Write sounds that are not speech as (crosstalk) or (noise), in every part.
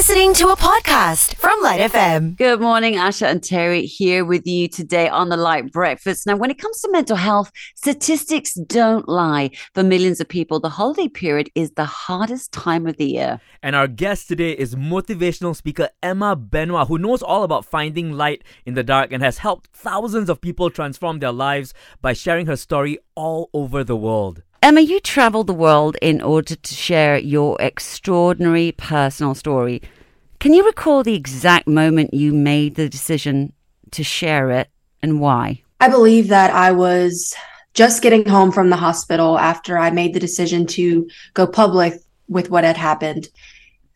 listening to a podcast from Lite FM. Good morning, Asha and Terry here with you today on the Lite Breakfast. Now, when it comes to mental health, statistics don't lie. For millions of people, the holiday period is the hardest time of the year. And our guest today is motivational speaker Emma Benoit, who knows all about finding light in the dark and has helped thousands of people transform their lives by sharing her story all over the world. Emma, you traveled the world in order to share your extraordinary personal story. Can you recall the exact moment you made the decision to share it and why? I believe that I was just getting home from the hospital after I made the decision to go public with what had happened.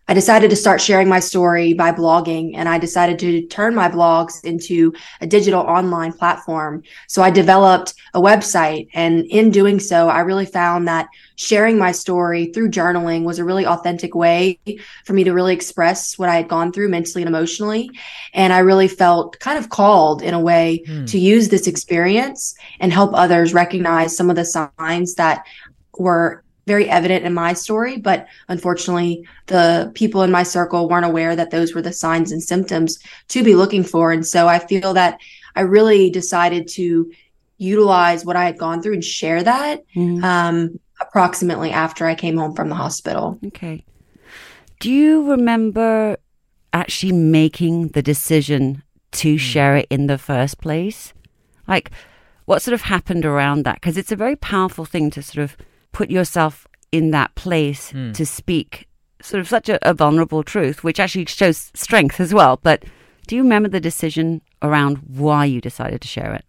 I decided to start sharing my story by blogging and I decided to turn my blogs into a digital online platform. So I developed a website and in doing so, I really found that sharing my story through journaling was a really authentic way for me to really express what I had gone through mentally and emotionally. And I really felt kind of called in a way hmm. to use this experience and help others recognize some of the signs that were very evident in my story, but unfortunately, the people in my circle weren't aware that those were the signs and symptoms to be looking for. And so I feel that I really decided to utilize what I had gone through and share that mm-hmm. um, approximately after I came home from the hospital. Okay. Do you remember actually making the decision to mm. share it in the first place? Like, what sort of happened around that? Because it's a very powerful thing to sort of put yourself in that place mm. to speak sort of such a, a, vulnerable truth, which actually shows strength as well. But do you remember the decision around why you decided to share it?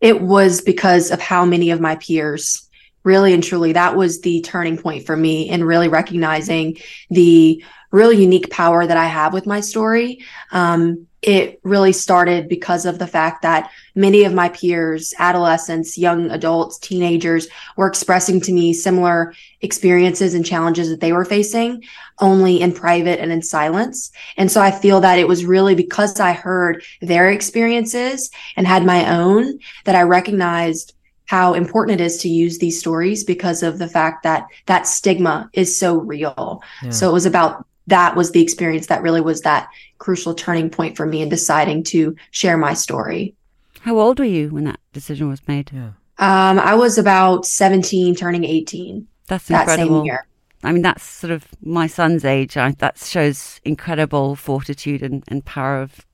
It was because of how many of my peers really and truly that was the turning point for me in really recognizing the really unique power that I have with my story. Um, it really started because of the fact that many of my peers, adolescents, young adults, teenagers were expressing to me similar experiences and challenges that they were facing only in private and in silence. And so I feel that it was really because I heard their experiences and had my own that I recognized how important it is to use these stories because of the fact that that stigma is so real. Yeah. So it was about that was the experience that really was that crucial turning point for me in deciding to share my story. How old were you when that decision was made? Yeah. Um, I was about 17, turning 18. That's incredible. That same year. I mean, that's sort of my son's age. I, that shows incredible fortitude and, and power of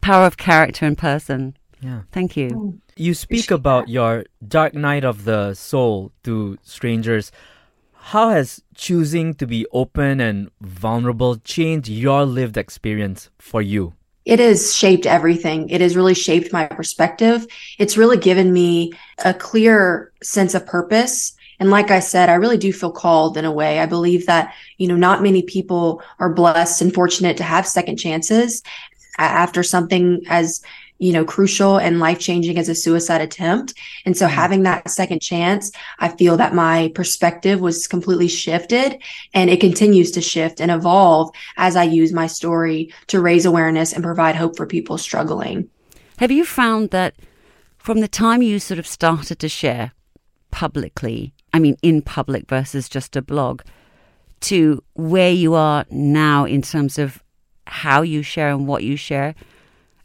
power of character and person. Yeah. Thank you. You speak about your dark night of the soul to strangers. How has choosing to be open and vulnerable changed your lived experience for you? It has shaped everything. It has really shaped my perspective. It's really given me a clear sense of purpose. And like I said, I really do feel called in a way. I believe that, you know, not many people are blessed and fortunate to have second chances after something as you know, crucial and life changing as a suicide attempt. And so mm-hmm. having that second chance, I feel that my perspective was completely shifted and it continues to shift and evolve as I use my story to raise awareness and provide hope for people struggling. Have you found that from the time you sort of started to share publicly, I mean, in public versus just a blog, to where you are now in terms of how you share and what you share?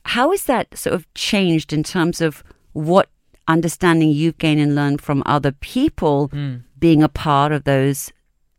How is that sort of changed in terms of what understanding you've gained and learned from other people mm. being a part of those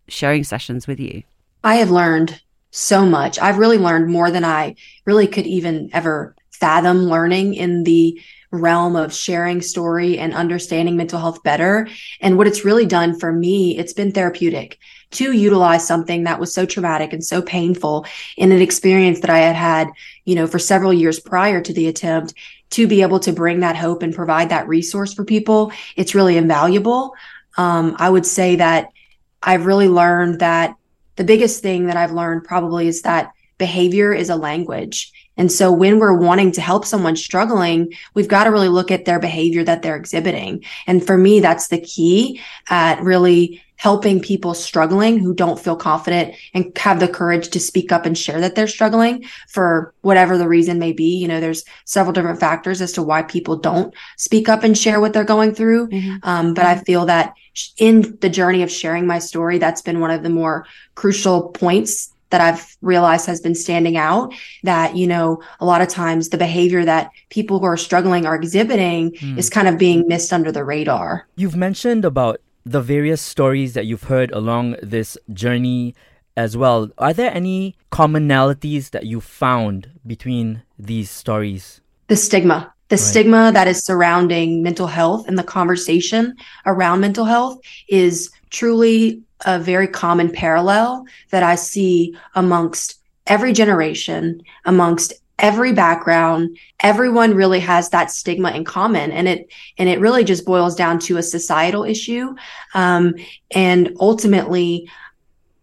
sharing sessions with you? I have learned so much. I've really learned more than I really could even ever fathom learning in the realm of sharing story and understanding mental health better. And what it's really done for me, it's been therapeutic to utilize something that was so traumatic and so painful in an experience that I had had, you know, for several years prior to the attempt to be able to bring that hope and provide that resource for people. It's really invaluable. Um, I would say that I've really learned that the biggest thing that I've learned probably is that behavior is a language. And so when we're wanting to help someone struggling, we've got to really look at their behavior that they're exhibiting. And for me, that's the key at really helping people struggling who don't feel confident and have the courage to speak up and share that they're struggling for whatever the reason may be. You know, there's several different factors as to why people don't speak up and share what they're going through. Mm-hmm. Um, but I feel that in the journey of sharing my story, that's been one of the more crucial points that I've realized has been standing out that, you know, a lot of times the behavior that people who are struggling are exhibiting Hmm. is kind of being missed under the radar. You've mentioned about the various stories that you've heard along this journey as well. Are there any commonalities that you found between these stories? The stigma, the Right. stigma that is surrounding mental health and the conversation around mental health is truly a very common parallel that I see amongst every generation, amongst every background. Everyone really has that stigma in common and it and it really just boils down to a societal issue. Um, and ultimately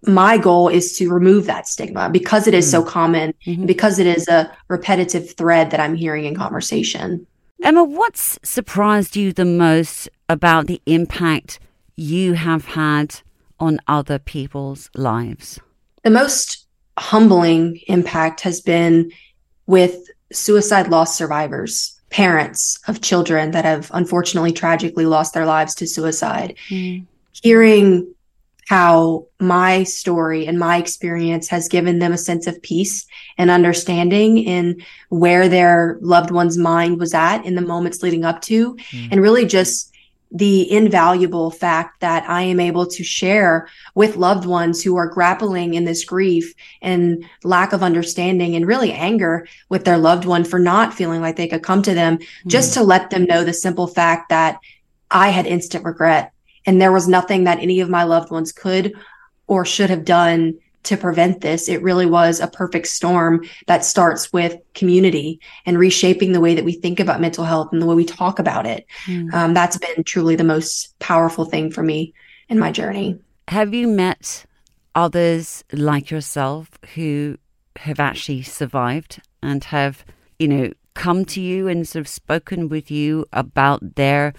my goal is to remove that stigma because it is so common Mhm. because it is a repetitive thread that i'm hearing in conversation. Emma, what's surprised you the most about the impact you have had on other people's lives? the most humbling impact has been with suicide loss survivors parents of children that have unfortunately tragically lost their lives to suicide hearing how my story and my experience has given them a sense of peace and understanding in where their loved one's mind was at in the moments leading up to Mm. and really just the invaluable fact that I am able to share with loved ones who are grappling in this grief and lack of understanding and really anger with their loved one for not feeling like they could come to them hmm. just to let them know the simple fact that I had instant regret and there was nothing that any of my loved ones could or should have done to prevent this. It really was a perfect storm that starts with community and reshaping the way that we think about mental health and the way we talk about it. Mm. Um, that's been truly the most powerful thing for me in my journey. Have you met others like yourself who have actually survived and have, you know, come to you and sort of spoken with you about their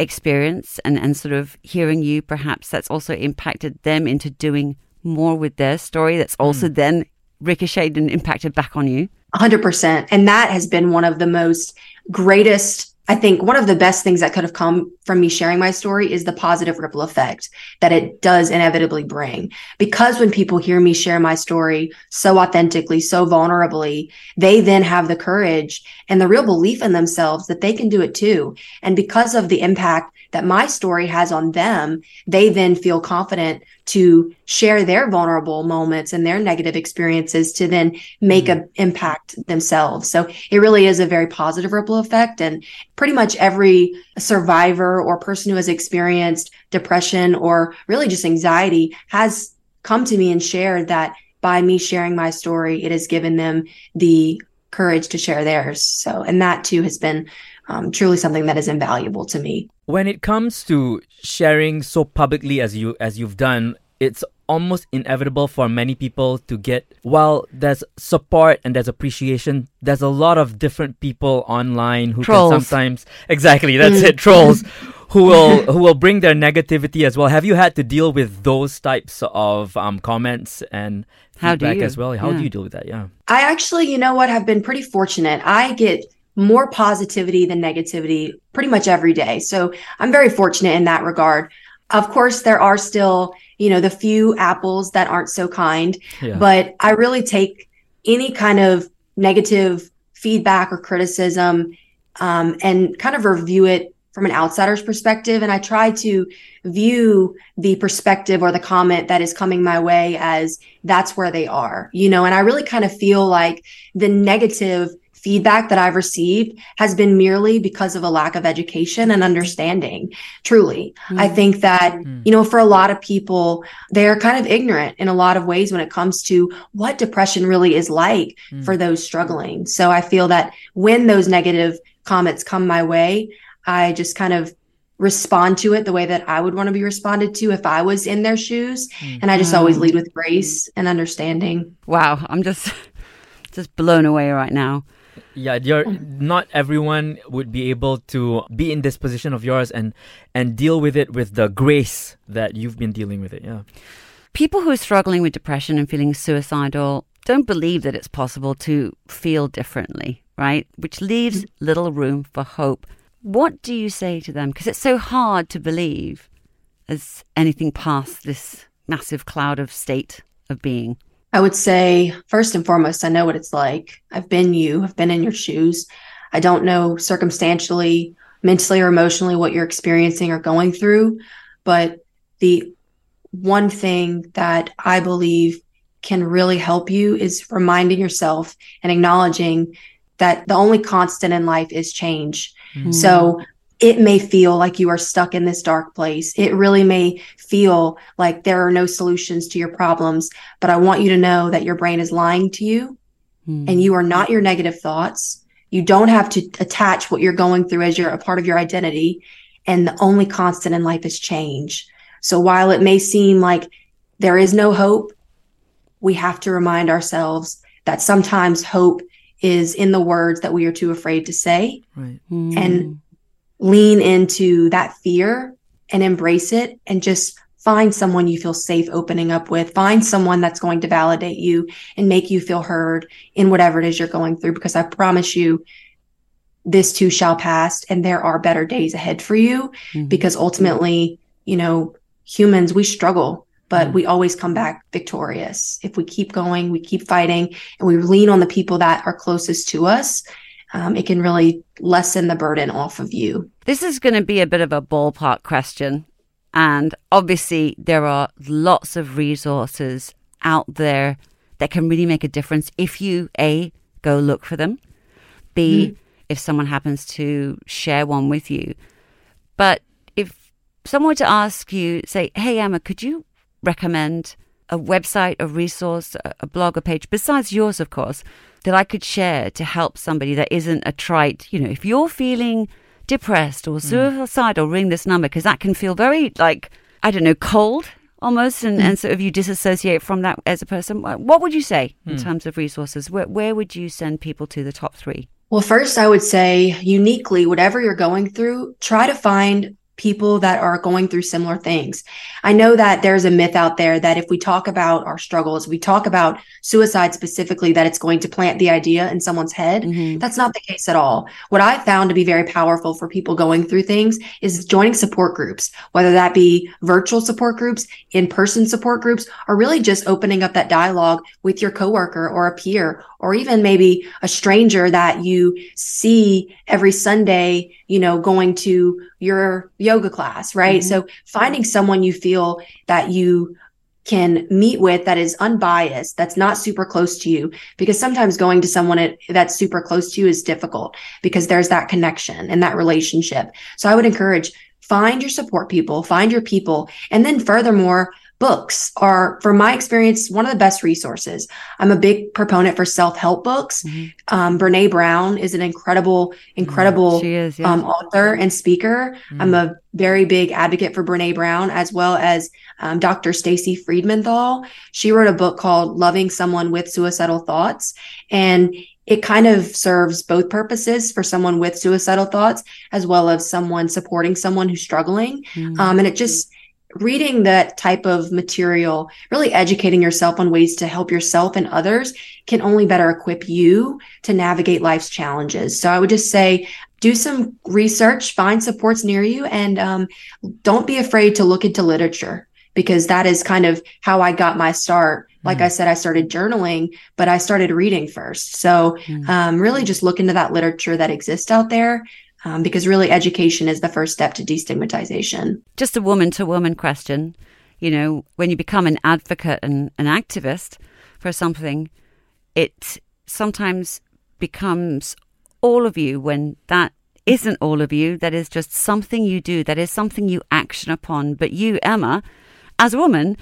experience and, and sort of hearing you perhaps that's also impacted them into doing more with their story that's also hmm. then ricocheted and impacted back on you? 100%. And that has been one of the most greatest, I think, one of the best things that could have come from me sharing my story is the positive ripple effect that it does inevitably bring. Because when people hear me share my story so authentically, so vulnerably, they then have the courage and the real belief in themselves that they can do it too. And because of the impact that my story has on them, they then feel confident to share their vulnerable moments and their negative experiences to then make an mm-hmm. impact themselves. So it really is a very positive ripple effect. And pretty much every survivor or person who has experienced depression or really just anxiety has come to me and shared that by me sharing my story, it has given them the courage to share theirs. So, and that too has been um, truly something that is invaluable to me. When it comes to sharing so publicly as you as you've done, it's almost inevitable for many people to get while there's support and there's appreciation, there's a lot of different people online who Trolls. can sometimes exactly that's it, trolls who (laughs) will who will bring their negativity as well. Have you had to deal with those types of um, comments and How do feedback you? as well? How do you deal with that? Yeah. I actually, you know what, have been pretty fortunate. I get more positivity than negativity pretty much every day. So I'm very fortunate in that regard. Of course, there are still, you know, the few apples that aren't so kind, Yeah. but I really take any kind of negative feedback or criticism um, and kind of review it from an outsider's perspective. And I try to view the perspective or the comment that is coming my way as that's where they are, you know, and I really kind of feel like the negative feedback that I've received has been merely because of a lack of education and understanding. Truly. I think that, Mm. you know, for a lot of people, they're kind of ignorant in a lot of ways when it comes to what depression really is like Mm. for those struggling. So I feel that when those negative comments come my way, I just kind of respond to it the way that I would want to be responded to if I was in their shoes. Mm. And I just always lead with grace and understanding. Wow, I'm just (laughs) just blown away right now. Yeah, you're not everyone would be able to be in this position of yours and and deal with it with the grace that you've been dealing with it. Yeah. People who are struggling with depression and feeling suicidal don't believe that it's possible to feel differently, right? Which leaves little room for hope. What do you say to them? Because it's so hard to believe as anything past this massive cloud of state of being. I would say, first and foremost, I know what it's like. I've been you, I've been in your shoes. I don't know circumstantially, mentally, or emotionally what you're experiencing or going through. But the one thing that I believe can really help you is reminding yourself and acknowledging that the only constant in life is change. Mm-hmm. So it may feel like you are stuck in this dark place. It really may feel like there are no solutions to your problems, but I want you to know that your brain is lying to you mm. and you are not your negative thoughts. You don't have to attach what you're going through as you're a part of your identity. And the only constant in life is change. So while it may seem like there is no hope, we have to remind ourselves that sometimes hope is in the words that we are too afraid to say. Right. Mm. And lean into that fear and embrace it and just find someone you feel safe opening up with find someone that's going to validate you and make you feel heard in whatever it is you're going through because i promise you this too shall pass and there are better days ahead for you mm-hmm. because ultimately you know humans we struggle but mm-hmm. we always come back victorious if we keep going we keep fighting and we lean on the people that are closest to us um, it can really lessen the burden off of you. This is going to be a bit of a ballpark question. And obviously, there are lots of resources out there that can really make a difference if you, A, go look for them, B, mm. if someone happens to share one with you. But if someone were to ask you, say, hey, Emma, could you recommend a website, a resource, a blog, a page, besides yours, of course, that I could share to help somebody that isn't a trite, you know, if you're feeling depressed or hmm. suicidal, mm. ring this number because that can feel very like, I don't know, cold almost and, mm. and sort of you disassociate from that as a person. What would you say in mm. terms of resources? Where, where would you send people to the top three? Well, first, I would say uniquely, whatever you're going through, try to find people that are going through similar things. I know that there's a myth out there that if we talk about our struggles, we talk about suicide specifically, that it's going to plant the idea in someone's head. Mm-hmm. That's not the case at all. What I found to be very powerful for people going through things is joining support groups, whether that be virtual support groups, in person support groups, or really just opening up that dialogue with your coworker or a peer or even maybe a stranger that you see every Sunday, you know, going to your yoga class, right? Mm-hmm. So finding someone you feel that you can meet with that is unbiased, that's not super close to you, because sometimes going to someone that's super close to you is difficult because there's that connection and that relationship. So I would encourage find your support people, find your people. And then furthermore, books are, from my experience, one of the best resources. I'm a big proponent for self help books. Mm-hmm. Um, Brene Brown is an incredible, incredible mm, is, yeah. um, author and speaker. Mm-hmm. I'm a very big advocate for Brene Brown, as well as um, Dr. Stacey Freedenthal. She wrote a book called Loving Someone with Suicidal Thoughts. And it kind of serves both purposes for someone with suicidal thoughts as well as someone supporting someone who's struggling. Mm-hmm. Um, and it just reading that type of material, really educating yourself on ways to help yourself and others can only better equip you to navigate life's challenges. So I would just say, do some research, find supports near you, and um, don't be afraid to look into literature because that is kind of how I got my start. Like mm. I said, I started journaling, but I started reading first. So mm. um, really just look into that literature that exists out there um, because really education is the first step to destigmatization. Just a woman to woman question. You know, when you become an advocate and an activist for something, it sometimes becomes all of you when that isn't all of you. That is just something you do, that is something you action upon. But you, Emma, as a woman,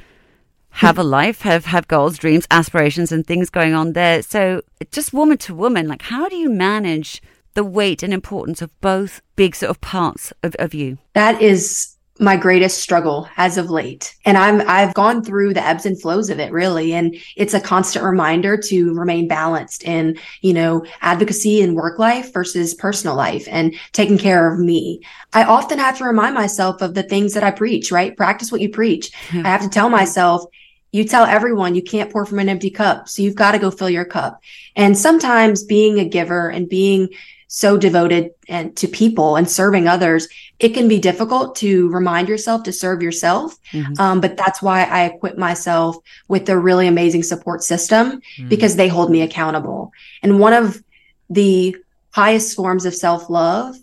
have a life, have have goals, dreams, aspirations, and things going on there. So just woman to woman, like how do you manage the weight and importance of both big sort of parts of, of you? That is my greatest struggle as of late. And I'm I've gone through the ebbs and flows of it really and it's a constant reminder to remain balanced in, you know, advocacy and work life versus personal life and taking care of me. I often have to remind myself of the things that I preach, right? Practice what you preach. Yeah. I have to tell myself you tell everyone you can't pour from an empty cup. So you've got to go fill your cup. And sometimes being a giver and being so devoted and to people and serving others, it can be difficult to remind yourself to serve yourself. Mhm. Um, but that's why I equip myself with a really amazing support system Mm. because they hold me accountable. And one of the highest forms of self love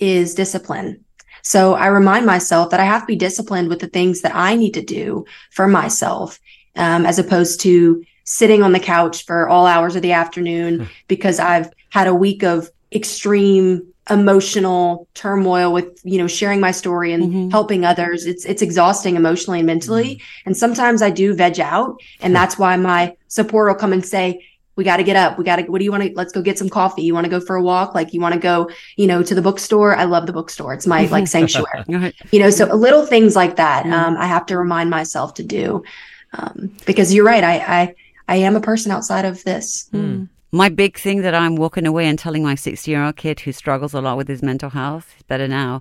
is discipline. So I remind myself that I have to be disciplined with the things that I need to do for myself, um, as opposed to sitting on the couch for all hours of the afternoon (laughs) because I've had a week of extreme emotional turmoil with you know sharing my story and Mhm. helping others. It's it's exhausting emotionally and mentally. And sometimes i do veg out and that's why my support will come and say we got to get up. We got to what do you want to let's go get some coffee. You want to go for a walk? Like you want to go you know to the bookstore? I love the bookstore. It's my like sanctuary. (laughs) You know so little things like that Mhm. um, i have to remind myself to do um, because you're right I, I i am a person outside of this. Mm. My big thing that I'm walking away and telling my 60 year old kid who struggles a lot with his mental health, he's better now,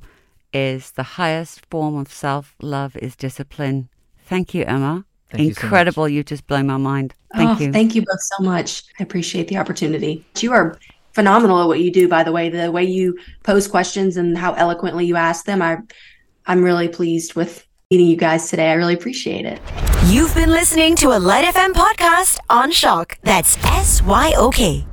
is the highest form of self love is discipline. Thank you, Emma. Thank you so much. Incredible. you just blow my mind. Thank oh, you. Thank you both so much. I appreciate the opportunity. You are phenomenal at what you do, by the way. The way you pose questions and how eloquently you ask them. I I'm really pleased with meeting you guys today. I really appreciate it. You've been listening to a Lite FM podcast on SYOK. That's S Y O K.